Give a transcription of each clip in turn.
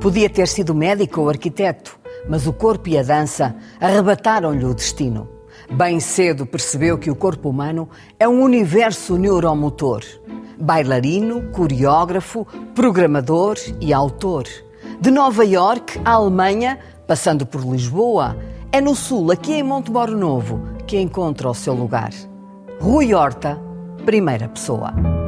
Podia ter sido médico ou arquiteto, mas o corpo e a dança arrebataram-lhe o destino. Bem cedo percebeu que o corpo humano é um universo neuromotor. Bailarino, coreógrafo, programador e autor. De Nova York à Alemanha, passando por Lisboa, é no sul, aqui em Montemoro Novo, que encontra o seu lugar. Rui Horta, primeira pessoa.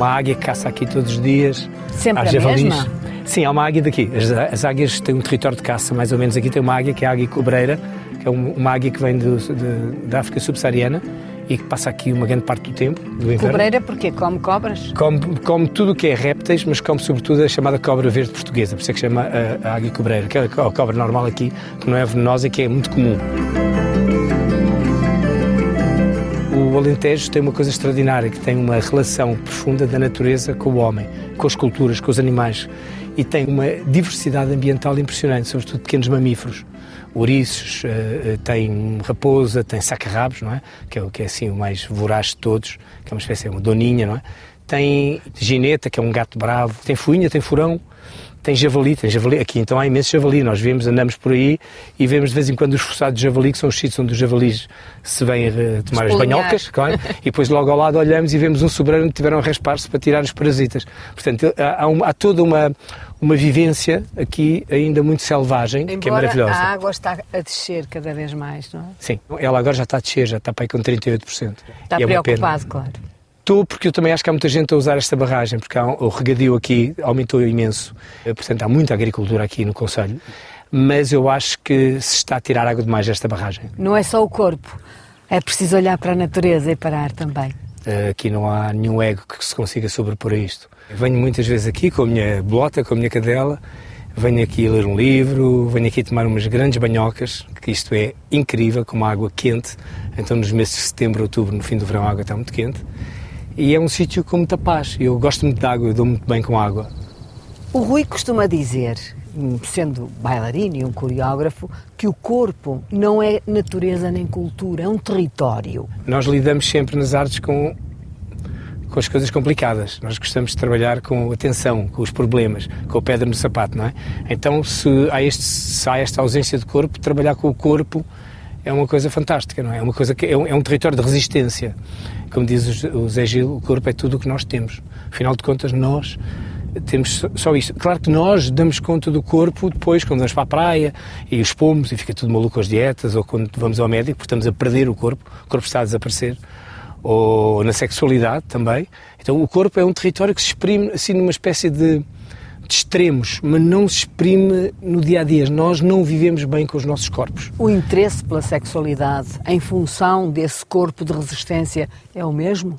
Uma águia que caça aqui todos os dias. Sempre a javalis. mesma? Sim, há uma águia daqui. As, as, águias têm um território de caça, mais ou menos. Aqui tem uma águia que é a águia cobreira, que é uma águia que vem do, de, da África subsaariana e que passa aqui uma grande parte do tempo, do inverno. Cobreira porque come cobras? Come, come tudo o que é répteis, mas come sobretudo a chamada cobra verde portuguesa, por isso é que chama a, a águia cobreira, que é a cobra normal aqui, que não é venenosa e que é muito comum. O Alentejo tem uma coisa extraordinária, que tem uma relação profunda da natureza com o homem, com as culturas, com os animais. E tem uma diversidade ambiental impressionante, sobretudo pequenos mamíferos. Ouriços, eh, eh, tem raposa, tem sacarrabos, não é? Que é que é assim o mais voraz de todos, que é uma espécie, é uma doninha, não é? Tem gineta, que é um gato bravo, tem fuinha, tem furão, tem javali, tem javali. Aqui então há imenso javali. Nós vemos, andamos por aí e vemos de vez em quando os forçados de javali, que são os sítios onde os javalis se vêm uh, tomar as banhocas, claro, e depois logo ao lado olhamos e vemos um sobreiro onde tiveram a raspar-se para tirar os parasitas. Portanto, há, uma, há toda uma, uma vivência aqui ainda muito selvagem, Embora que é maravilhosa. a água está a descer cada vez mais, não é? Sim, ela agora já está a descer, já está para aí com 38%. Está e preocupado, é claro. Estou porque eu também acho que há muita gente a usar esta barragem, porque há, o regadio aqui aumentou imenso. Eh, portanto, há muita agricultura aqui no Conselho. Mas eu acho que se está a tirar água demais desta barragem. Não é só o corpo, é preciso olhar para a natureza e parar também. Eh, aqui não há nenhum ego que se consiga sobrepor a isto. Venho muitas vezes aqui com a minha bolota, com a minha cadela, venho aqui ler um livro, venho aqui tomar umas grandes banhocas, que isto é incrível, com uma água quente. Então, nos meses de setembro, outubro, no fim do verão, a água está muito quente e é um sítio com muita paz. Eu gosto muito de água, eu dou muito bem com água. O Rui costuma dizer, sendo bailarino e um coreógrafo, que o corpo não é natureza nem cultura, é um território. Nós lidamos sempre nas artes com com as coisas complicadas. Nós gostamos de trabalhar com atenção, com os problemas, com a pedra no sapato, não é? Então, se há, este, se há esta ausência de corpo, trabalhar com o corpo é uma coisa fantástica, não é? É uma coisa que é um, é um território de resistência. Como diz o Zé Gil, o corpo é tudo o que nós temos. Afinal de contas, nós temos só isto. Claro que nós damos conta do corpo depois, quando vamos para a praia e os pomos e fica tudo maluco as dietas, ou quando vamos ao médico, porque estamos a perder o corpo, o corpo está a desaparecer. Ou na sexualidade também. Então o corpo é um território que se exprime assim numa espécie de de extremos, mas não se exprime no dia a dia. Nós não vivemos bem com os nossos corpos. O interesse pela sexualidade em função desse corpo de resistência é o mesmo?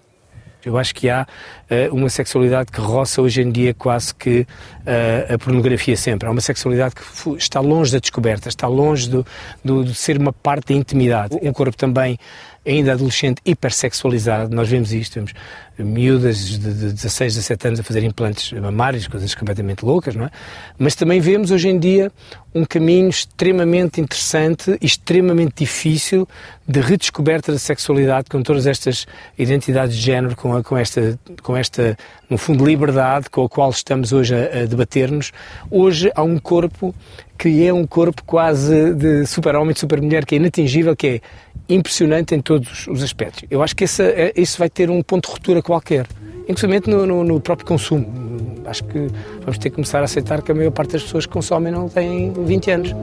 Eu acho que há uh, uma sexualidade que roça hoje em dia quase que uh, a pornografia sempre. Há uma sexualidade que está longe da descoberta, está longe do, do, de ser uma parte da intimidade. Um corpo também ainda adolescente hipersexualizado, nós vemos isto, vemos miúdas de, de 16, 17 anos a fazer implantes mamários, coisas completamente loucas, não é? Mas também vemos hoje em dia um caminho extremamente interessante e extremamente difícil de redescoberta da sexualidade com todas estas identidades de género, com, a, com, esta, com esta, no fundo, liberdade com a qual estamos hoje a, a debater-nos. Hoje há um corpo que é um corpo quase de super-homem, de super-mulher, que é inatingível, que é impressionante em todos os aspectos. Eu acho que essa, isso vai ter um ponto de ruptura qualquer, inclusive no, no, no, próprio consumo. Acho que vamos ter que começar a aceitar que a maior parte das pessoas que consomem não têm 20 anos.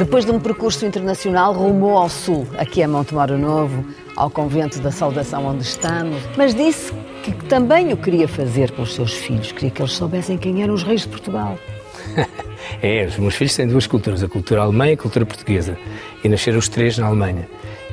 Depois de um percurso internacional, rumou ao sul, aqui a Montemoro Novo, ao convento da Saudação onde estamos, mas disse que também o queria fazer com os seus filhos, queria que eles soubessem quem eram os reis de Portugal. é, os meus filhos têm duas culturas, a cultura alemã e a cultura portuguesa, e nasceram os três na Alemanha.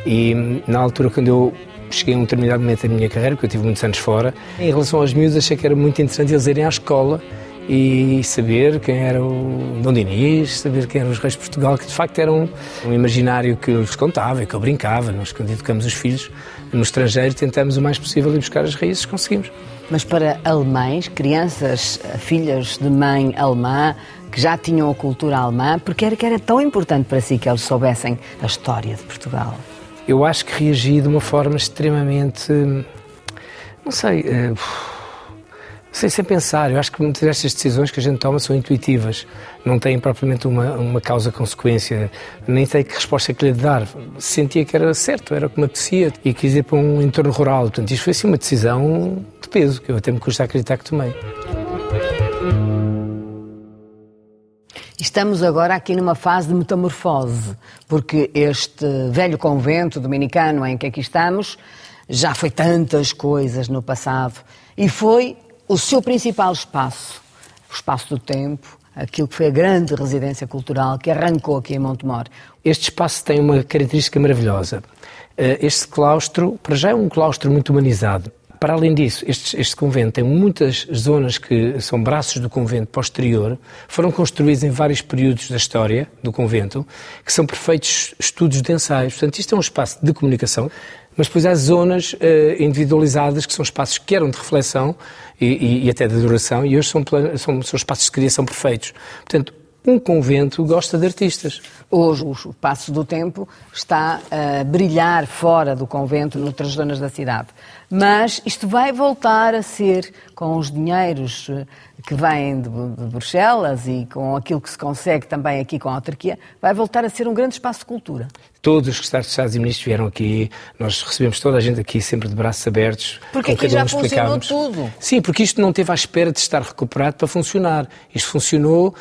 E na altura, quando eu cheguei a um determinado momento da minha carreira, porque eu tive muitos anos fora, em relação aos miúdos, achei que era muito interessante eles irem à escola e saber quem era o Dom Dinis, saber quem eram os reis de Portugal, que de facto era um, um imaginário que eu lhes contava e que eu brincava. Nós, quando educamos os filhos no estrangeiro, tentamos o mais possível ir buscar as raízes, conseguimos. Mas para alemães, crianças, filhas de mãe alemã, que já tinham a cultura alemã, porque era que era tão importante para si que eles soubessem a história de Portugal? Eu acho que reagi de uma forma extremamente. Não sei. Uh, sem, sem pensar, eu acho que muitas destas decisões que a gente toma são intuitivas, não têm propriamente uma, uma causa-consequência, nem sei que resposta que lhe dar. Sentia que era certo, era o que me apetecia e quis ir para um entorno rural. Portanto, isto foi assim uma decisão de peso, que eu até me custa acreditar que tomei. Estamos agora aqui numa fase de metamorfose, porque este velho convento dominicano em que aqui estamos já foi tantas coisas no passado e foi o seu principal espaço, o espaço do tempo, aquilo que foi a grande residência cultural que arrancou aqui em Montemor. Este espaço tem uma característica maravilhosa. Eh, este claustro, para já é um claustro muito humanizado. Para além disso, este, este, convento tem muitas zonas que são braços do convento posterior, foram construídos em vários períodos da história do convento, que são perfeitos estudos de ensaios. Portanto, isto é um espaço de comunicação, mas depois há zonas uh, individualizadas que são espaços que eram de reflexão e, e, e até de adoração e hoje são, são, são espaços de criação perfeitos. Portanto, um convento gosta de artistas. Hoje o Passo do Tempo está a brilhar fora do convento, noutras zonas da cidade. Mas isto vai voltar a ser, com os dinheiros eh, que vêm de, Bruxelas e com aquilo que se consegue também aqui com a autarquia, vai voltar a ser um grande espaço de cultura todos os secretários de Estados e Ministros vieram aqui, nós recebemos toda a gente aqui sempre de braços abertos. Porque aqui já funcionou tudo. Sim, porque isto não teve à espera de estar recuperado para funcionar. Isto funcionou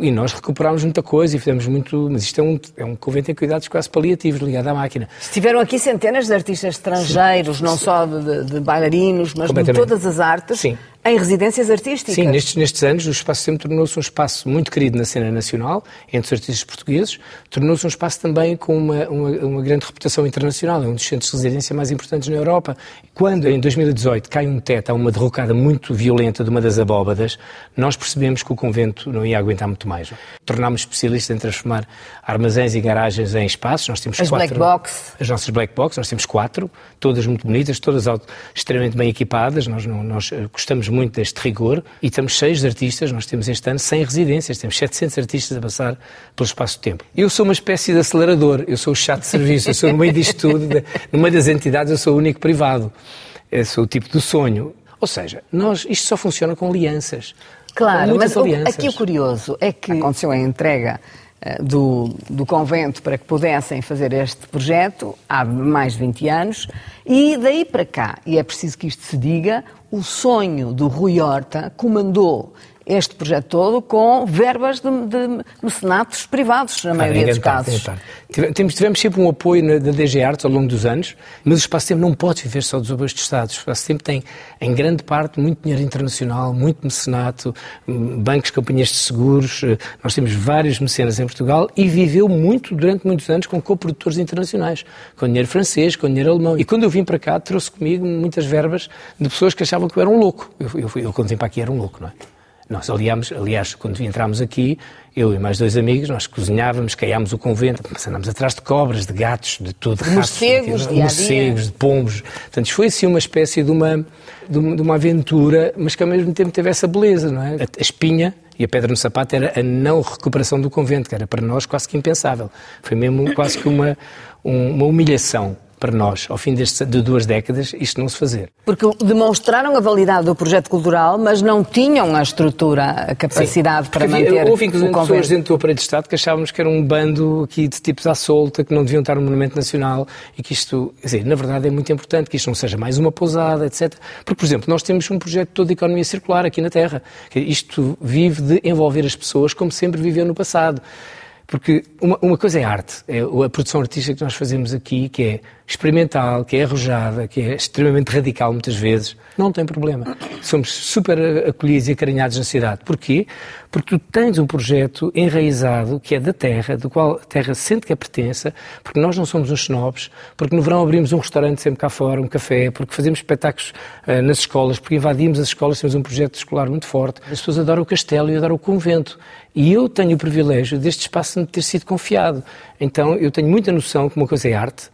e nós recuperámos muita coisa e fizemos muito. Mas isto é um, é um convento em cuidados quase paliativos ligado à máquina. Estiveram aqui centenas de artistas estrangeiros, Sim. não só de, de bailarinos, mas de todas as artes. Sim em residências artísticas. Sim, nestes, nestes anos o Espaço Sempre tornou-se um espaço muito querido na cena nacional, entre os artistas portugueses, tornou-se um espaço também com uma, uma, uma, grande reputação internacional, é um dos centros de residência mais importantes na Europa. Quando, em 2018, cai um teto, há uma derrocada muito violenta de uma das abóbadas, nós percebemos que o convento não ia aguentar muito mais. Tornámos especialistas em transformar armazéns e garagens em espaços. Nós temos as quatro, black box. As nossas black box, nós temos quatro, todas muito bonitas, todas extremamente bem equipadas. Nós, nós eh, gostamos muito deste rigor e estamos cheios de artistas. Nós temos este ano 100 residências, temos 700 artistas a passar pelo espaço-tempo. Eu sou uma espécie de acelerador, eu sou o chato de serviço, eu sou no meio disto tudo, no meio das entidades eu sou o único privado. Eu sou o tipo do sonho. Ou seja, nós, isto só funciona com alianças. Claro, mas alianças. aqui o curioso é que aconteceu a entrega eh, do, do convento para que pudessem fazer este projeto há mais de 20 anos e daí para cá, e é preciso que isto se diga, o sonho do Rui Horta comandou este projeto todo com verbas de, de mecenatos privados, na maioria dos casos. Tivemos, tivemos sempre um apoio da DG Artes ao longo dos anos, mas o Espaço-Tempo não pode viver só dos apoios de Estado. O Espaço-Tempo tem, em grande parte, muito dinheiro internacional, muito mecenato, bancos, companhias de seguros. Eh, nós temos vários mecenas em Portugal e viveu muito, durante muitos anos, com coprodutores internacionais, com dinheiro francês, com dinheiro alemão. E quando eu vim para cá, trouxe comigo muitas verbas de pessoas que achavam que eu era um louco. Eu, eu, eu quando vim para aqui, era um louco, não é? Nós aliámos, aliás, quando entramos aqui, eu e mais dois amigos, nós cozinhávamos, caiámos o convento, andámos atrás de cobras, de gatos, de tudo, de morcegos, de, morcegos, de pombos. Portanto, foi assim uma espécie de uma, de uma, aventura, mas que ao mesmo tempo teve essa beleza, não é? A, a espinha e a pedra no sapato era a não recuperação do convento, que era para nós quase que impensável. Foi mesmo quase que uma, uma humilhação para nós, ao fim destes, de duas décadas, isto não se fazer. Porque demonstraram a validade do projeto cultural, mas não tinham a estrutura, a capacidade Sim, para havia, manter houve, inclusive, pessoas dentro do aparelho de Estado que achávamos que era um bando aqui de tipos à solta, que não deviam estar no Monumento Nacional e que isto, quer dizer, na verdade é muito importante que isto não seja mais uma pousada, etc. Porque, por exemplo, nós temos um projeto todo de economia circular aqui na Terra. Isto vive de envolver as pessoas como sempre viveu no passado. Porque uma, uma coisa é arte, é a produção artística que nós fazemos aqui, que é experimental, que é arrojada, que é extremamente radical muitas vezes, não tem problema. Somos super acolhidos e acarinhados na cidade. Porquê? Porque tu tens um projeto enraizado que é da terra, do qual a terra sente que é pertença, porque nós não somos uns snobs, porque no verão abrimos um restaurante sempre cá fora, um café, porque fazemos espetáculos uh, nas escolas, porque invadimos as escolas, temos um projeto escolar muito forte. As pessoas adoram o castelo e adoram o convento. E eu tenho o privilégio deste espaço me ter sido confiado. Então eu tenho muita noção que uma coisa é arte,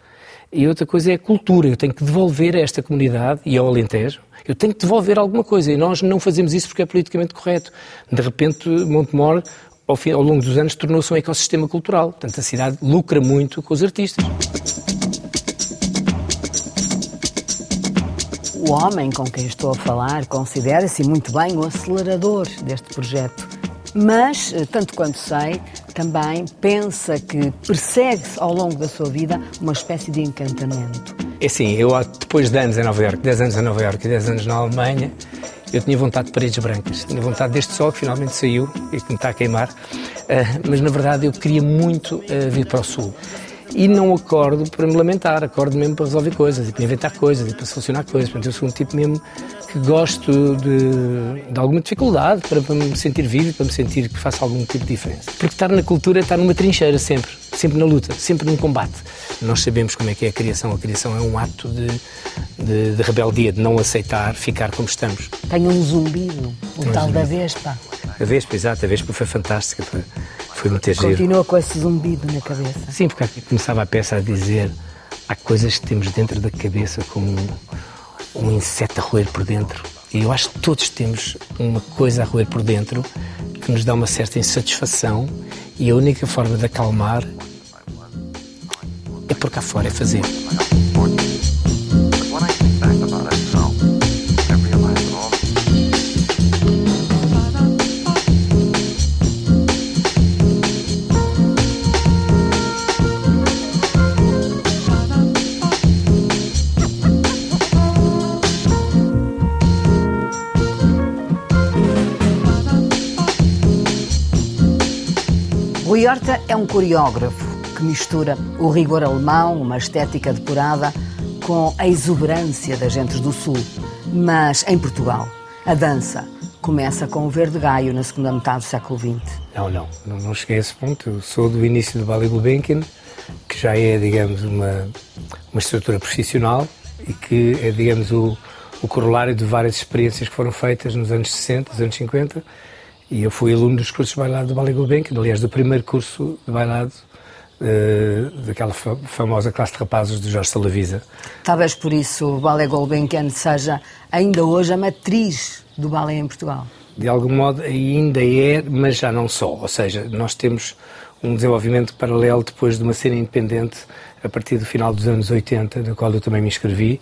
e outra coisa é a cultura. Eu tenho que devolver a esta comunidade e ao Alentejo, eu tenho que devolver alguma coisa. E nós não fazemos isso porque é politicamente correto. De repente, Montemor, ao, fim, ao longo dos anos, tornou-se um ecossistema cultural. Portanto, a cidade lucra muito com os artistas. O homem com quem estou a falar considera-se muito bem o acelerador deste projeto. Mas, eh, tanto quanto sei, também pensa que persegue ao longo da sua vida uma espécie de encantamento. É sim, eu depois de anos em Nova Iorque, 10 anos em Nova Iorque e 10 anos na Alemanha, eu tinha vontade de paredes brancas, tinha vontade deste sol que finalmente saiu e que me está a queimar, uh, mas na verdade eu queria muito uh, vir para o Sul. E não acordo para me lamentar, acordo mesmo para resolver coisas e para inventar coisas e para solucionar coisas. Portanto, eu sou um tipo mesmo que gosto de, de alguma dificuldade para, para me sentir vivo, para me sentir que faço algum tipo de diferença. Porque estar na cultura é estar numa trincheira sempre, sempre na luta, sempre num combate. Nós sabemos como é que é a criação. A criação é um ato de, de, de rebeldia, de não aceitar ficar como estamos. Tenho um zumbido, o um tal zumbido. da Vespa. A Vespa, exato, a Vespa foi fantástica. Foi foi muito giro. Continua com esse zumbido na cabeça. Sim, porque começava a peça a dizer há coisas que temos dentro da cabeça como um, um inseto a roer por dentro. E eu acho que todos temos uma coisa a roer por dentro que nos dá uma certa insatisfação e a única forma de acalmar é por cá fora, é fazer. Rui Horta é um coreógrafo que mistura o rigor alemão, uma estética depurada, com a exuberância das gentes do Sul. Mas em Portugal, a dança começa com o Verde Gaio na segunda metade do século XX. Não, não, não, cheguei a esse ponto. Eu sou do início do Ballet Gulbenkian, que já é, digamos, uma, uma estrutura profissional e que é, digamos, o, o corolário de várias experiências que foram feitas nos anos 60, nos anos 50 e eu fui aluno dos cursos de bailado do Ballet Gulbenkian, aliás, do primeiro curso de bailado uh, daquela famosa classe de rapazes de Jorge Salavisa. Talvez por isso o Ballet Gulbenkian seja ainda hoje a matriz do ballet em Portugal. De algum modo ainda é, mas já não só. Ou seja, nós temos um desenvolvimento paralelo depois de uma cena independente a partir do final dos anos 80, da qual eu também me inscrevi.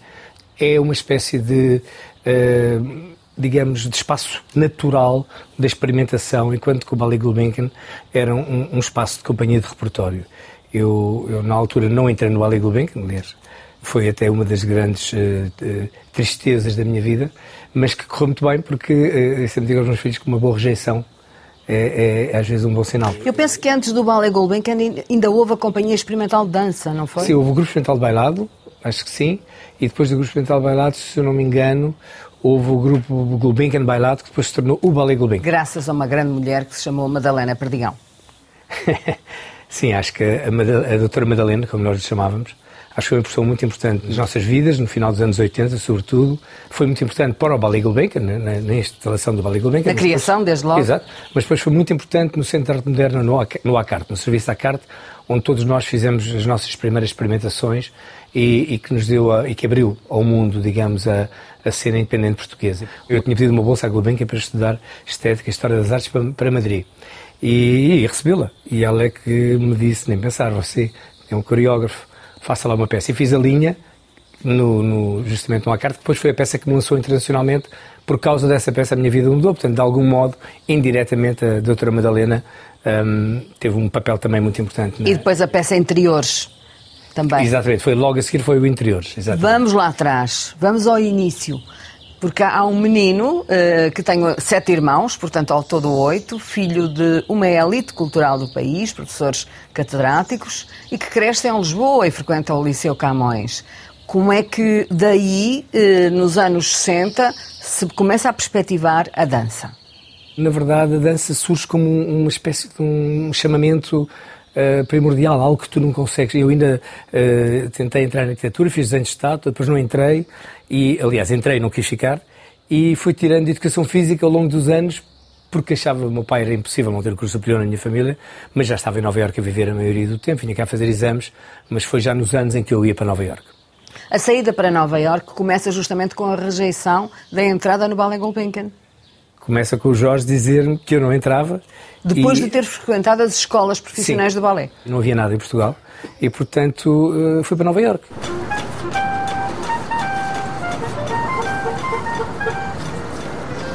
É uma espécie de... Uh, digamos, de espaço natural da experimentação, enquanto que o Ballet Gulbenkian era um, um, espaço de companhia de repertório. Eu, eu, na altura, não entrei no Ballet Gulbenkian, aliás, foi até uma das grandes uh, uh, tristezas da minha vida, mas que correu muito bem porque uh, sempre digo aos meus filhos que uma boa rejeição é, é, às vezes um bom sinal. Eu penso que antes do Ballet Gulbenkian ainda houve a Companhia Experimental de Dança, não foi? Sim, houve o Grupo Experimental de Bailado, acho que sim, e depois do Grupo Experimental de Bailado, se eu não me engano, houve o grupo Gulbenkian Bailado, que depois se tornou o Ballet Gulbenkian. Graças a uma grande mulher que se chamou Madalena Perdigão. Sim, acho que a, a doutora Madalena, como nós lhe chamávamos, acho que foi uma pessoa muito importante nas nossas vidas, no final dos anos 80, sobretudo. Foi muito importante para o Ballet Gulbenkian, na, na, instalação do Ballet Gulbenkian. Na criação, depois, desde logo. Exato. Mas depois foi muito importante no Centro de Arte Moderna, no, no ACART, no Serviço ACART, onde todos nós fizemos as nossas primeiras experimentações e, e que nos deu a, e que abriu ao mundo, digamos, a, a cena independente portuguesa. Eu tinha pedido uma bolsa à Gulbenkian para estudar Estética e História das Artes para, para Madrid. E, e recebê-la. E ela é que me disse, nem pensar, você é um coreógrafo, faça lá uma peça. E fiz a linha, no, no, justamente no Acarte, que depois foi a peça que me lançou internacionalmente. Por causa dessa peça a minha vida mudou, portanto, de algum modo, indiretamente, a doutora Madalena um, teve um papel também muito importante. E depois a peça Interiores também. Exatamente, foi logo a seguir foi o interior. Exatamente. Vamos lá atrás, vamos ao início. Porque há um menino uh, que tem sete irmãos, portanto ao todo oito, filho de uma elite cultural do país, professores catedráticos, e que cresce em Lisboa e frequenta o Liceu Camões. Como é que daí, uh, nos anos 60, se começa a perspectivar a dança? Na verdade, a dança surge como uma espécie de um chamamento uh, primordial, algo que tu não consegues. Eu ainda uh, tentei entrar na arquitetura, fiz desenho de estátua, depois não entrei, e aliás, entrei, não quis ficar, e fui tirando de educação física ao longo dos anos, porque achava o meu pai era impossível não ter curso superior na minha família, mas já estava em Nova Iorque a viver a maioria do tempo, vinha cá fazer exames, mas foi já nos anos em que eu ia para Nova Iorque. A saída para Nova Iorque começa justamente com a rejeição da entrada no Ballet Gulbenkian. Começa com o Jorge dizer-me que eu não entrava. Depois e... de ter frequentado as escolas profissionais Sim, de balé? Não havia nada em Portugal e, portanto, eh, fui para Nova Iorque.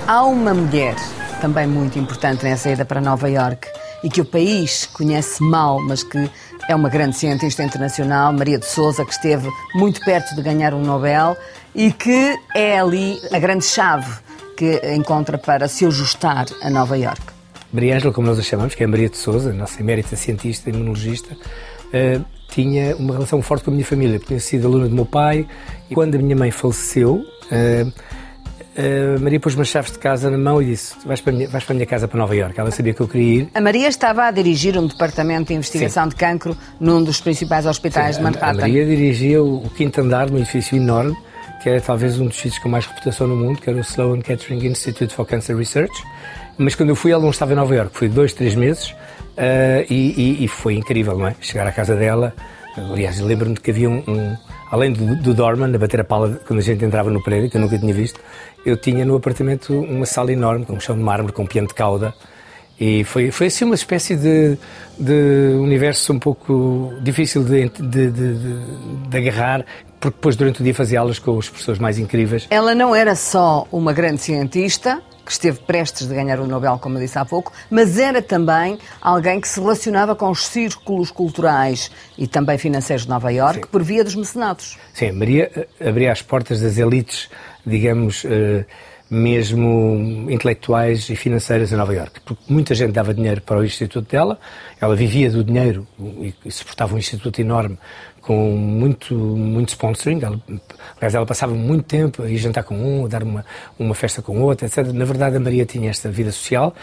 Há uma mulher também muito importante nessa ida para Nova Iorque e que o país conhece mal, mas que é uma grande cientista internacional, Maria de Souza, que esteve muito perto de ganhar um Nobel e que é ali a grande chave que encontra para se ajustar a Nova Iorque. Maria Ângela, como nós a chamamos, que é Maria de Souza, nossa emérita cientista, imunologista, uh, tinha uma relação forte com a minha família. Tinha sido aluna do meu pai e quando a minha mãe faleceu, uh, Maria pôs-me as chaves de casa na mão e disse: vais para, minha, vais para a minha casa para Nova Iorque. Ela sabia que eu queria ir. A Maria estava a dirigir um departamento de investigação Sim. de cancro num dos principais hospitais Sim, de Manhattan. A Maria dirigia o, o quinto andar de um edifício enorme que era talvez um dos sítios com mais reputação no mundo, que era o Sloan Kettering Institute for Cancer Research. Mas quando eu fui, ela não estava em Nova Iorque. Fui dois, três meses uh, e, e, e, foi incrível, não é? Chegar à casa dela. Aliás, lembro-me que havia um, um além do, do Dorman, a bater a pala quando a gente entrava no prédio, que eu nunca tinha visto, eu tinha no apartamento uma sala enorme, com um chão de mármore, com um piano de cauda. E foi, foi assim uma espécie de, de universo um pouco difícil de, de, de, de agarrar, porque depois durante o dia fazia aulas com os professores mais incríveis. Ela não era só uma grande cientista, que esteve prestes de ganhar o Nobel, como eu disse há pouco, mas era também alguém que se relacionava com os círculos culturais e também financeiros de Nova Iorque por via dos mecenatos. Sim, Maria eh, abria as portas das elites, digamos, uh, mesmo intelectuais e financeiras em Nova Iorque, porque muita gente dava dinheiro para o instituto dela, ela vivia do dinheiro e suportava um instituto enorme com muito, muito sponsoring. Ela, aliás, ela passava muito tempo a ir jantar com um, a dar uma, uma festa com outro, etc. Na verdade, a Maria tinha esta vida social,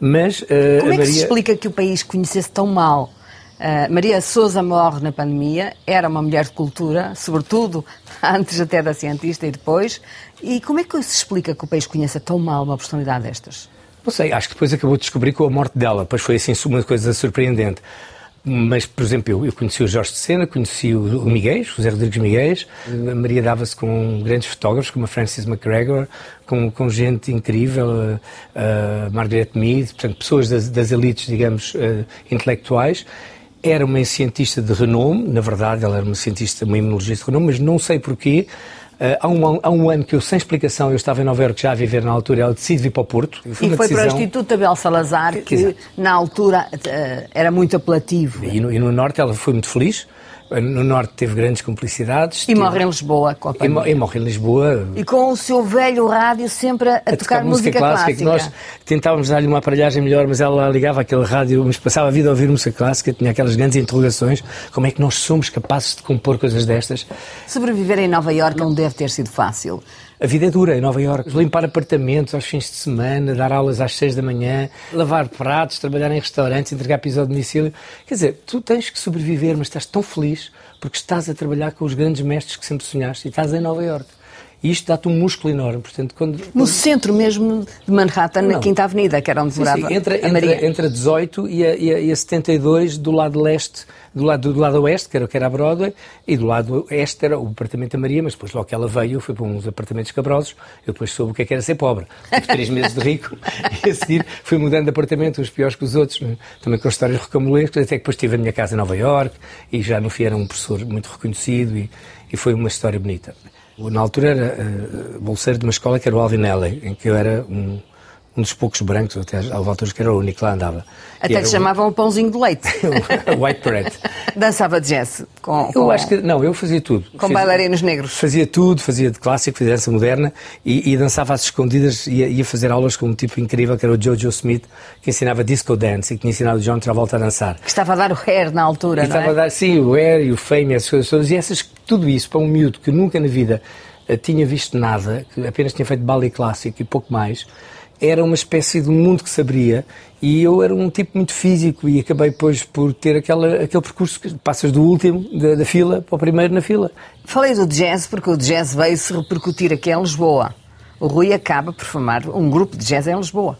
mas... Uh, Como é que Maria... se explica que o país conhecesse tão mal Uh, Maria Souza morre na pandemia, era uma mulher de cultura, sobretudo antes até da cientista e depois. E como é que se explica que o país conheça tão mal uma personalidade destas? Não sei, acho que depois acabou de descobrir com a morte dela, pois foi assim uma coisa surpreendente. Mas, por exemplo, eu, eu conheci o Jorge de Sena, conheci o, o Miguel, José Rodrigues Miguel, a Maria dava-se com grandes fotógrafos, como a Francis McGregor, com, com gente incrível, a, Margaret Mead, portanto, pessoas das, das elites, digamos, uh, intelectuais. Era uma cientista de renome, na verdade, ela era uma cientista, uma imunologista de renome, mas não sei porquê. Uh, há, um, há, um, ano que eu, sem explicação, eu estava em Nova Iorque já a viver na altura, ela decide vir para o Porto. E foi, e foi decisão... para o Instituto Abel Salazar, que na altura uh, era muito apelativo. E no, e no Norte ela foi muito feliz, no Norte teve grandes cumplicidades. E teve... morre em Lisboa com a pandemia. E, morre em Lisboa. E com o seu velho rádio sempre a, a tocar, tocar, música, música clássica. clássica. nós tentávamos dar-lhe uma aparelhagem melhor, mas ela ligava aquele rádio, mas passava a vida a ouvir música clássica, tinha aquelas grandes interrogações. Como é que nós somos capazes de compor coisas destas? Sobreviver em Nova Iorque não deve ter sido fácil. A vida é dura em Nova Iorque. Limpar apartamentos aos fins de semana, dar aulas às seis da manhã, lavar pratos, trabalhar em restaurantes, entregar piso ao domicílio. Quer dizer, tu tens que sobreviver, mas estás tão feliz porque estás a trabalhar com os grandes mestres que sempre sonhaste e estás em Nova Iorque. E isto dá-te um músculo enorme. Portanto, quando, quando... No centro mesmo de Manhattan, não. na Quinta Avenida, que era onde morava sim, entre, a Maria. Entre, entre a 18 e a, e, a, e a 72, do lado leste, do lado, do lado oeste, que era, que era a Broadway, e do lado oeste era o apartamento da Maria, mas depois logo que ela veio, fui para uns apartamentos cabrosos, eu depois soube o que, é que era ser pobre. Tive três meses de rico, e a seguir fui mudando de apartamento, uns piores que os outros, né? também com histórias recamulescas, até que depois tive a minha casa em Nova York, e já no fim era um professor muito reconhecido, e, e foi uma história bonita. Na altura era uh, bolseiro de uma escola que era o Alvin Alley, em que eu era um, um dos poucos brancos, até houve alturas que era o único que lá andava. Até que chamavam o pãozinho de leite. White bread. Dançava jazz? Com, eu acho que, não, eu fazia tudo. Com bailarinos negros? Fazia tudo, fazia de clássico, fazia dança moderna e, e dançava às escondidas, ia, ia fazer aulas com um tipo incrível que era o Jojo Smith, que ensinava disco dance e que tinha ensinado o John Travolta a dançar. Que estava a dar o hair na altura, e não estava é? a dar, sim, o hair e o fame, essas coisas todas. E essas, tudo isso para um miúdo que nunca na vida uh, tinha visto nada, que apenas tinha feito ballet clássico e pouco mais, era uma espécie de mundo que se abria e eu era um tipo muito físico e acabei depois por ter aquela, aquele percurso que passas do último da, da fila para o primeiro na fila. Falei do jazz porque o jazz veio se repercutir aqui em Lisboa. O Rui acaba por formar um grupo de jazz em Lisboa.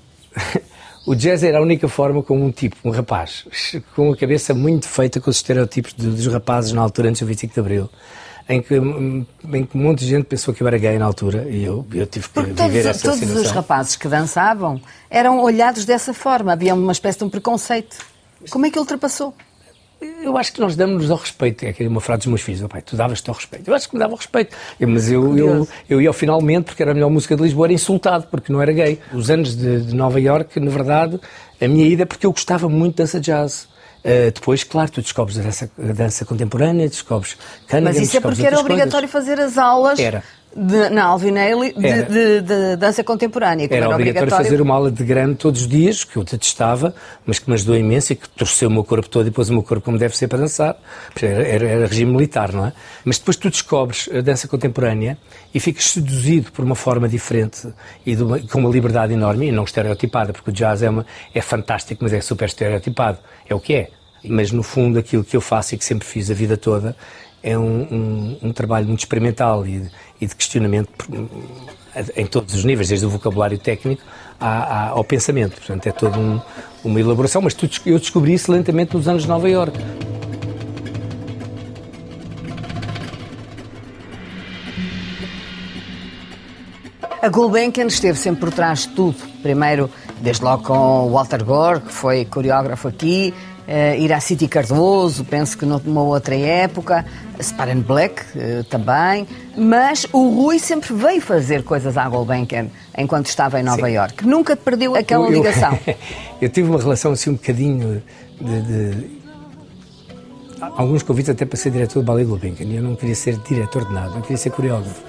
o jazz era a única forma como um tipo, um rapaz, com a cabeça muito feita com os estereótipos dos rapazes na altura antes do 25 de Abril em que, em que um monte de gente pensou que eu era gay na altura e eu, eu tive que Porque viver todos, essa todos situação. os rapazes que dançavam eram olhados dessa forma, havia uma espécie de um preconceito. Como é que ultrapassou? Eu acho que nós damos-nos ao respeito. É aquela uma frase dos meus filhos: oh, pai, tu davas-te ao respeito. Eu acho que me dava ao respeito. Eu, mas eu, eu, eu ia ao finalmente, porque era a melhor música de Lisboa, era insultado, porque não era gay. Os anos de, de Nova Iorque, na verdade, a minha ida é porque eu gostava muito de dança jazz. Uh, depois, claro, tu descobres a dança, a dança contemporânea, descobres Cunningham, Mas isso é porque era obrigatório coisas. fazer as aulas Era. De, na Alvinelli de, de, de, dança contemporânea. Era, era obrigatório, fazer uma aula de grande todos os dias, que eu detestava, mas que me ajudou imenso e que torceu o meu corpo todo e pôs o meu corpo como deve ser para dançar. Era, era, era regime militar, não é? Mas depois tu descobres a dança contemporânea e ficas seduzido por uma forma diferente e uma, com uma liberdade enorme e não estereotipada, porque o jazz é, uma, é fantástico, mas é super estereotipado. É o que é. Mas no fundo aquilo que eu faço e que sempre fiz a vida toda é um, um, um trabalho muito experimental e, e, de questionamento em todos os níveis, desde o vocabulário técnico à, à, ao pensamento. Portanto, é toda um, uma elaboração, mas tu, eu descobri isso lentamente nos anos de Nova Iorque. A Gulbenkian esteve sempre por trás de tudo. Primeiro, desde logo com Walter Gore, que foi coreógrafo aqui, uh, Iraciti Cardoso, penso que numa outra época, Sparan Black uh, também, mas o Rui sempre veio fazer coisas à Gulbenkian enquanto estava em Nova Iorque. Nunca perdeu aquela eu, eu, ligação. eu tive uma relação assim um bocadinho de, de alguns convites até para ser diretor do Ballet Gulbenkian e eu não queria ser diretor de nada, não queria ser coreógrafo.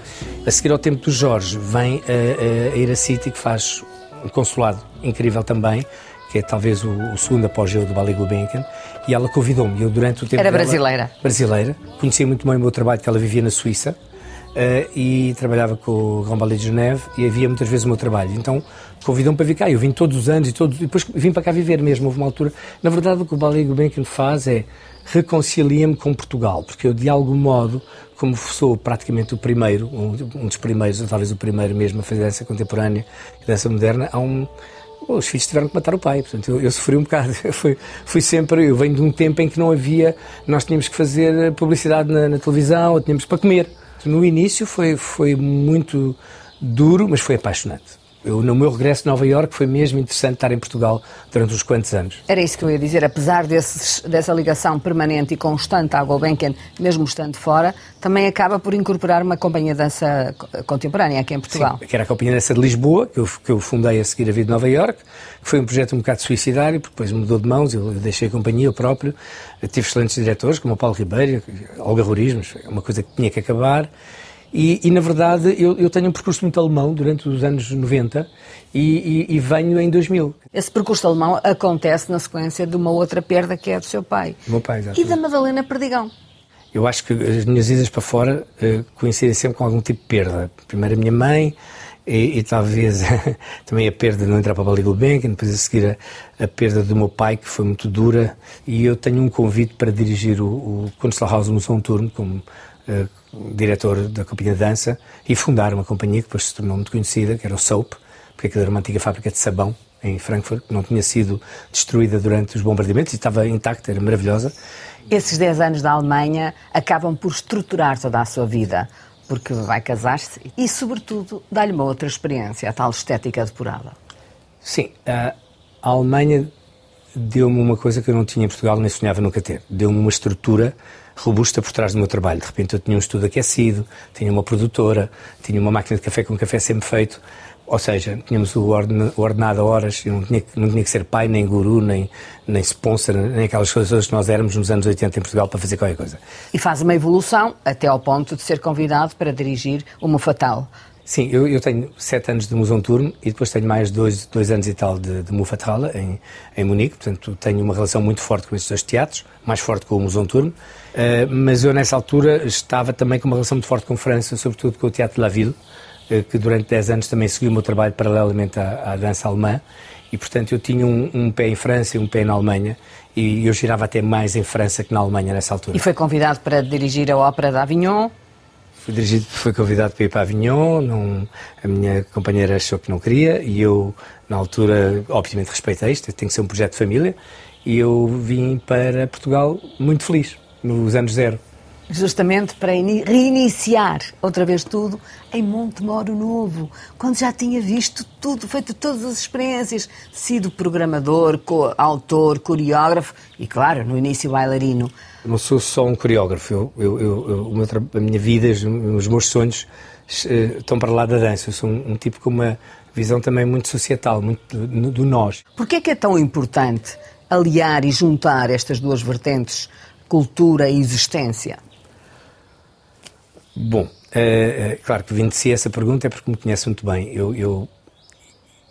A seguir ao tempo do Jorge vem a, a, a Iraciti que faz um consulado incrível também, que é talvez o, o segundo apogeu do Ballet Gulbenkian, e ela convidou-me. Eu durante o tempo Era dela, brasileira. Brasileira. Conhecia muito bem o meu trabalho, que ela vivia na Suíça. Uh, e trabalhava com o Grand Ballet de Geneve e havia muitas vezes o meu trabalho. Então convidou-me para vir cá. Eu vim todos os anos e, todos, e depois vim para cá viver mesmo. Houve uma altura. Na verdade, o que o Ballet Gulbenkian faz é reconcilia-me com Portugal, porque eu, de algum modo, como sou praticamente o primeiro, um, um dos primeiros, ou talvez o primeiro mesmo a fazer dança contemporânea dança moderna, há um, os filhos tiveram que matar o pai, portanto eu, eu sofri um bocado, fui, fui, sempre, eu venho de um tempo em que não havia, nós tínhamos que fazer publicidade na, na televisão, ou tínhamos para comer. No início foi, foi muito duro, mas foi apaixonante. Eu, no meu regresso de Nova Iorque foi mesmo interessante estar em Portugal durante uns quantos anos. Era isso que eu ia dizer, apesar desses, dessa ligação permanente e constante à Gulbenkian, mesmo estando fora, também acaba por incorporar uma companhia de dança contemporânea aqui em Portugal. Sim, que era a Companhia de Dança de Lisboa, que eu, que eu fundei a seguir a vida de Nova Iorque, que foi um projeto um bocado suicidário, porque depois mudou de mãos, eu deixei a companhia eu próprio, eu tive excelentes diretores, como o Paulo Ribeiro, Olga Rurismos, uma coisa que tinha que acabar, e, e, na verdade eu, eu, tenho um percurso muito alemão durante os anos 90 e, e, e, venho em 2000. Esse percurso alemão acontece na sequência de uma outra perda que é do seu pai. Do meu pai, exatamente. E da Madalena Perdigão. Eu acho que as minhas idas para fora uh, coincidem sempre com algum tipo de perda. Primeiro a minha mãe e, talvez também a perda de não entrar para a Ballet Gulbenkian, depois a seguir a, a, perda do meu pai, que foi muito dura. E eu tenho um convite para dirigir o, o Kunstlerhaus Museu Turno como uh, diretor da companhia de dança e fundar uma companhia que depois se tornou muito conhecida, que era o Soap, porque aquilo era uma antiga fábrica de sabão em Frankfurt, que não tinha sido destruída durante os bombardeamentos e estava intacta, era maravilhosa. Esses 10 anos da Alemanha acabam por estruturar toda a sua vida, porque vai casar-se e, sobretudo, dá-lhe uma outra experiência, a tal estética depurada. Sim, a Alemanha deu-me uma coisa que eu não tinha em Portugal, nem sonhava nunca ter. Deu-me uma estrutura robusta por trás do meu trabalho. De repente eu tinha um estudo aquecido, tinha uma produtora, tinha uma máquina de café com café sempre feito, Ou seja, tínhamos o ordenado a horas, e não tinha, não tinha que ser pai, nem guru, nem, nem sponsor, nem aquelas coisas que nós éramos nos anos 80 em Portugal para fazer qualquer coisa. E faz uma evolução até ao ponto de ser convidado para dirigir o Fatal. Sim, eu, eu, tenho sete anos de Musão Turno e depois tenho mais dois, dois anos e tal de, de Mufatala em, em Munique, portanto tenho uma relação muito forte com esses dois teatros, mais forte com o Musão Turno, uh, mas eu nessa altura estava também com uma relação muito forte com França, sobretudo com o Teatro La Ville, que durante dez anos também seguiu o meu trabalho paralelamente à, à dança alemã, e portanto eu tinha um, um, pé em França e um pé na Alemanha, e eu girava até mais em França que na Alemanha nessa altura. E foi convidado para dirigir a Ópera de Avignon, Fui dirigido, fui convidado para ir para Avignon, não, a minha companheira achou que não queria. E eu, na altura, obviamente respeitei isto, tem que ser um projeto de família, e eu vim para Portugal muito feliz, nos anos zero justamente para reiniciar outra vez tudo em Montemoro Novo, quando já tinha visto tudo, feito todas as experiências, sido programador, co autor, coreógrafo e, claro, no início bailarino. Eu não sou só um coreógrafo, eu, eu, eu, a minha vida, os meus sonhos eh, estão para lá da dança. Eu sou um, um tipo com uma visão também muito societal, muito do, do nós. Por que é é tão importante aliar e juntar estas duas vertentes, cultura e existência? Bom, é, é, claro que vindo de si essa pergunta é porque me conhece muito bem. Eu, eu,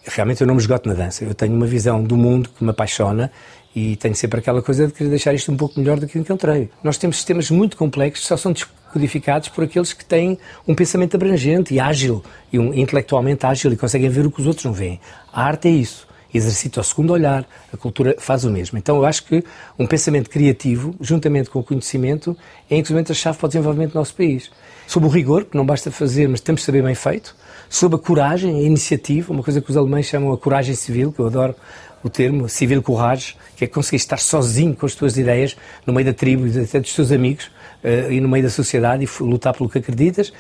realmente eu não me esgoto na dança. Eu tenho uma visão do mundo que me apaixona e tenho sempre aquela coisa de querer deixar isto um pouco melhor do que encontrei. Nós temos sistemas muito complexos que só são descodificados por aqueles que têm um pensamento abrangente e ágil, e um intelectualmente ágil e conseguem ver o que os outros não veem. A arte é isso exercita o segundo olhar, a cultura faz o mesmo. Então eu acho que um pensamento criativo, juntamente com o conhecimento, é inclusive a chave para o desenvolvimento do nosso país. Sob o rigor, que não basta fazer, mas temos de saber bem feito, sob a coragem, a iniciativa, uma coisa que os alemães chamam a coragem civil, que eu adoro o termo, civil courage, que é conseguir estar sozinho com as tuas ideias, no meio da tribo e até dos teus amigos, uh, e no meio da sociedade, e lutar pelo que acreditas.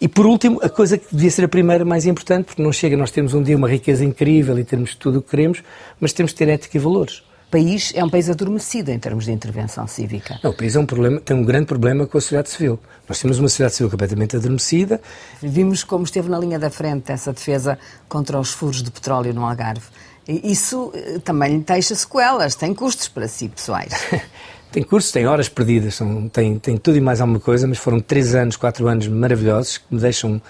E por último, a coisa que devia ser a primeira mais importante, porque não chega nós temos um dia uma riqueza incrível e temos tudo o que queremos, mas temos de ter ética e valores. País é um país adormecido em termos de intervenção cívica. Não, o país é um problema, tem um grande problema com a sociedade civil. Nós temos uma sociedade civil completamente adormecida. Vimos como esteve na linha da frente essa defesa contra os furos de petróleo no Algarve. Isso eh, também deixa sequelas, tem custos para si pessoais. Tem cursos, tem horas perdidas, são, tem, tem tudo e mais alguma coisa, mas foram três anos, quatro anos maravilhosos que me deixam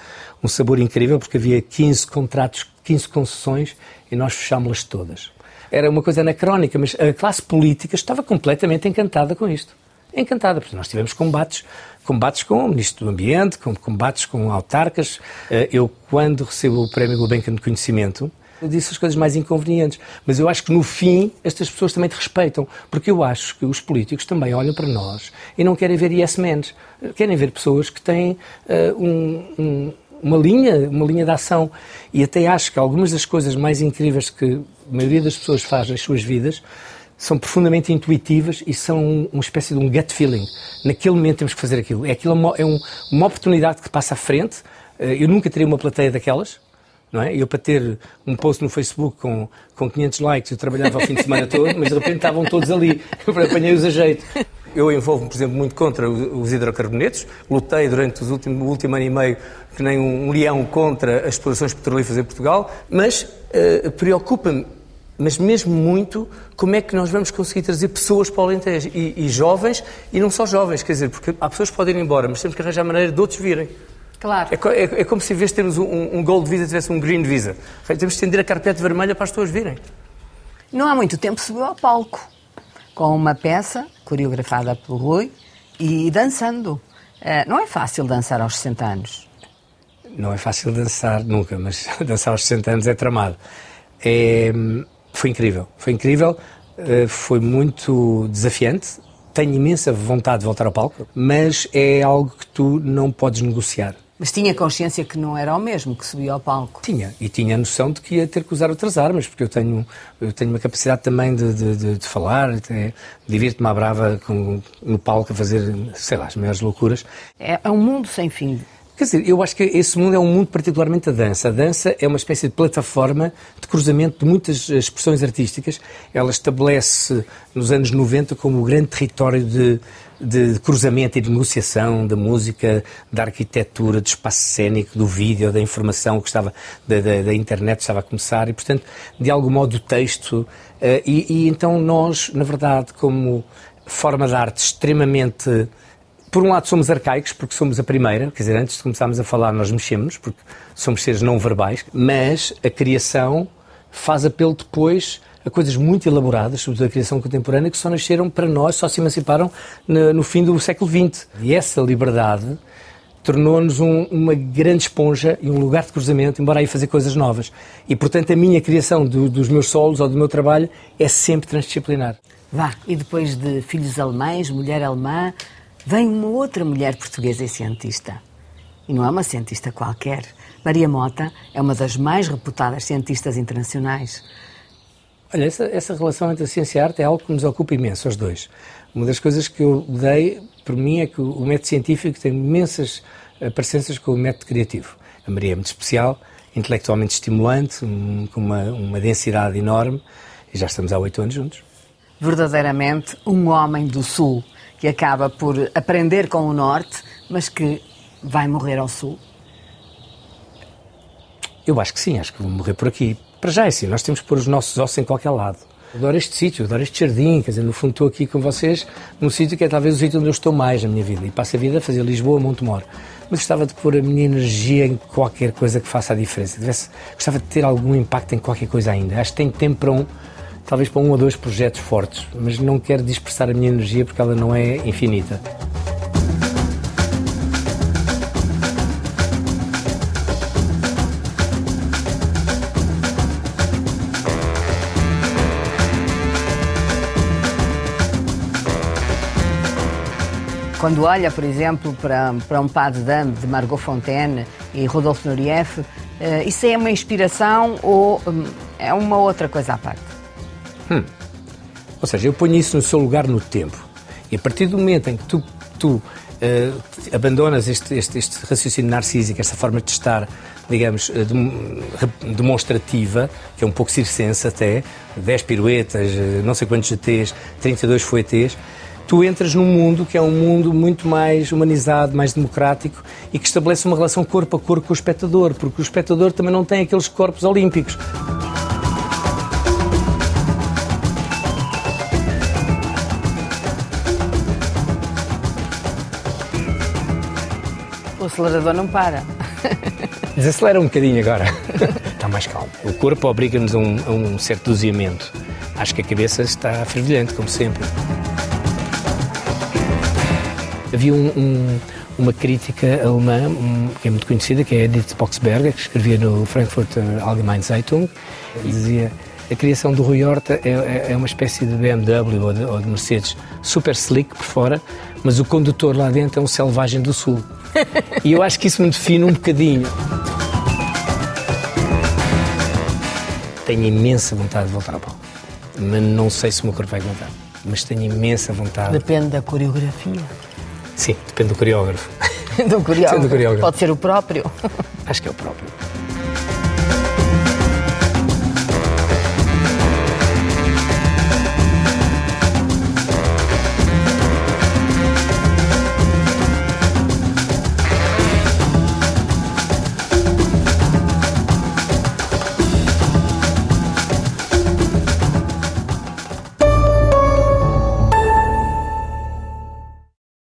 um sabor incrível porque havia 15 contratos, 15 concessões e nós fechámos-las todas. Era uma coisa anacrónica, mas a classe política estava completamente encantada com isto. Encantada, porque nós tivemos combates, combates com o Ministro do Ambiente, com, combates com autarcas. Eh, eu, quando recebo o Prémio Gulbenkian de Conhecimento, eu disse as coisas mais inconvenientes. Mas eu acho que no fim estas pessoas também te respeitam, porque eu acho que os políticos também olham para nós e não querem ver yes men, querem ver pessoas que têm uh, um, um, uma linha, uma linha de ação. E até acho que algumas das coisas mais incríveis que a maioria das pessoas faz nas suas vidas são profundamente intuitivas e são uma espécie de um gut feeling. Naquele momento temos que fazer aquilo. É, aquilo é uma, uma oportunidade que passa à frente. Eh, eu nunca teria uma plateia daquelas não é? Eu para ter um post no Facebook com, com 500 likes, eu trabalhava o fim de semana todo, mas de repente estavam todos ali, eu apanhei-os a jeito. Eu envolvo-me, por exemplo, muito contra os hidrocarbonetos, lutei durante os últimos, o último ano e meio que nem um leão contra as explorações petrolíferas em Portugal, mas uh, preocupa-me mas mesmo muito, como é que nós vamos conseguir trazer pessoas para o Alentejo, e, e, jovens, e não só jovens, quer dizer, porque há pessoas que podem ir embora, mas temos que arranjar maneira de outros virem. Claro. É, é, é, como se em vez de termos um, um Gold Visa tivesse um Green Visa. Temos de estender a carpete vermelha para as pessoas virem. Não há muito tempo subiu ao palco com uma peça coreografada pelo Rui e dançando. Uh, não é fácil dançar aos 60 anos. Não é fácil dançar nunca, mas dançar aos 60 anos é tramado. É, foi incrível, foi incrível, uh, foi muito desafiante. Tenho imensa vontade de voltar ao palco, mas é algo que tu não podes negociar. Mas tinha consciência que não era o mesmo que subia ao palco? Tinha, e tinha a noção de que ia ter que usar outras armas, porque eu tenho, eu tenho uma capacidade também de, de, de, de falar, divirto-me à brava com, no palco a fazer, sei lá, as maiores loucuras. É, é um mundo sem fim. Quer dizer, eu acho que esse mundo é um mundo particularmente a dança. A dança é uma espécie de plataforma de cruzamento de muitas expressões artísticas. Ela estabelece nos anos 90 como o grande território de, de, cruzamento e de negociação da música, da arquitetura, do espaço cênico, do vídeo, da informação que estava, da, da, da internet estava a começar e, portanto, de algum modo o texto. Uh, e, e então nós, na verdade, como forma de arte extremamente por um lado somos arcaicos, porque somos a primeira, quer dizer, antes de começarmos a falar nós mexemos, porque somos seres não verbais, mas a criação faz apelo depois a coisas muito elaboradas, sobretudo a criação contemporânea, que só nasceram para nós, só se emanciparam no, fim do século XX. E essa liberdade tornou-nos um, uma grande esponja e um lugar de cruzamento, embora aí fazer coisas novas. E, portanto, a minha criação do, dos meus solos ou do meu trabalho é sempre transdisciplinar. Vá, e depois de filhos alemães, mulher alemã, vem uma outra mulher portuguesa e cientista. E não é uma cientista qualquer. Maria Mota é uma das mais reputadas cientistas internacionais. Olha, essa, essa relação entre a ciência e a arte é algo que nos ocupa imenso, os dois. Uma das coisas que eu dei, por mim, é que o método científico tem imensas parecenças com o método criativo. A Maria é muito especial, intelectualmente estimulante, um, com uma, uma densidade enorme, e já estamos há oito anos juntos. Verdadeiramente um homem do Sul que acaba por aprender com o Norte, mas que vai morrer ao Sul? Eu acho que sim, acho que vou morrer por aqui. Para já é assim, nós temos que pôr os nossos ossos em qualquer lado. Adoro este sítio, adoro este jardim, quer dizer, no fundo estou aqui com vocês num sítio que é talvez o sítio onde eu estou mais na minha vida. E passo a vida a fazer Lisboa, Montemor. Mas gostava de pôr a minha energia em qualquer coisa que faça a diferença. gostava de ter algum impacto em qualquer coisa ainda. Acho que tenho tempo para um, talvez para um ou dois projetos fortes, mas não quero dispersar a minha energia porque ela não é infinita. Quando olha, por exemplo, para, para um pas de dame de Margot Fontaine e Rodolphe Nureyev, uh, isso é uma inspiração ou um, é uma outra coisa à parte? Hum. Ou seja, eu ponho isso no seu lugar no tempo. E a partir do momento em que tu, tu uh, abandonas este, este, este, raciocínio narcísico, esta forma de estar, digamos, uh, demonstrativa, que é um pouco circense até, 10 piruetas, uh, não sei quantos GTs, 32 foetês, tu entras num mundo que é um mundo muito mais humanizado, mais democrático e que estabelece uma relação corpo a corpo com o espectador, porque o espectador também não tem aqueles corpos olímpicos. Acelerador não para. Desacelera um bocadinho agora. está mais calmo. O corpo obriga-nos a, um, a um certo doseamento. Acho que a cabeça está fervilhante, como sempre. Havia um, um, uma crítica alemã um, que é muito conhecida, que é Edith Boxberger, que escrevia no Frankfurter Allgemeine Zeitung, e dizia a criação do Rui Horta é, é, é uma espécie de BMW ou de, ou de Mercedes super slick por fora, mas o condutor lá dentro é um selvagem do sul. E eu acho que isso me define um bocadinho. Tenho imensa vontade de voltar ao palco, mas não sei se o meu corpo vai aguentar. Mas tenho imensa vontade. Depende da coreografia. Sim, depende do coreógrafo. do coreógrafo. do coreógrafo. Pode ser o próprio. Acho que é o próprio.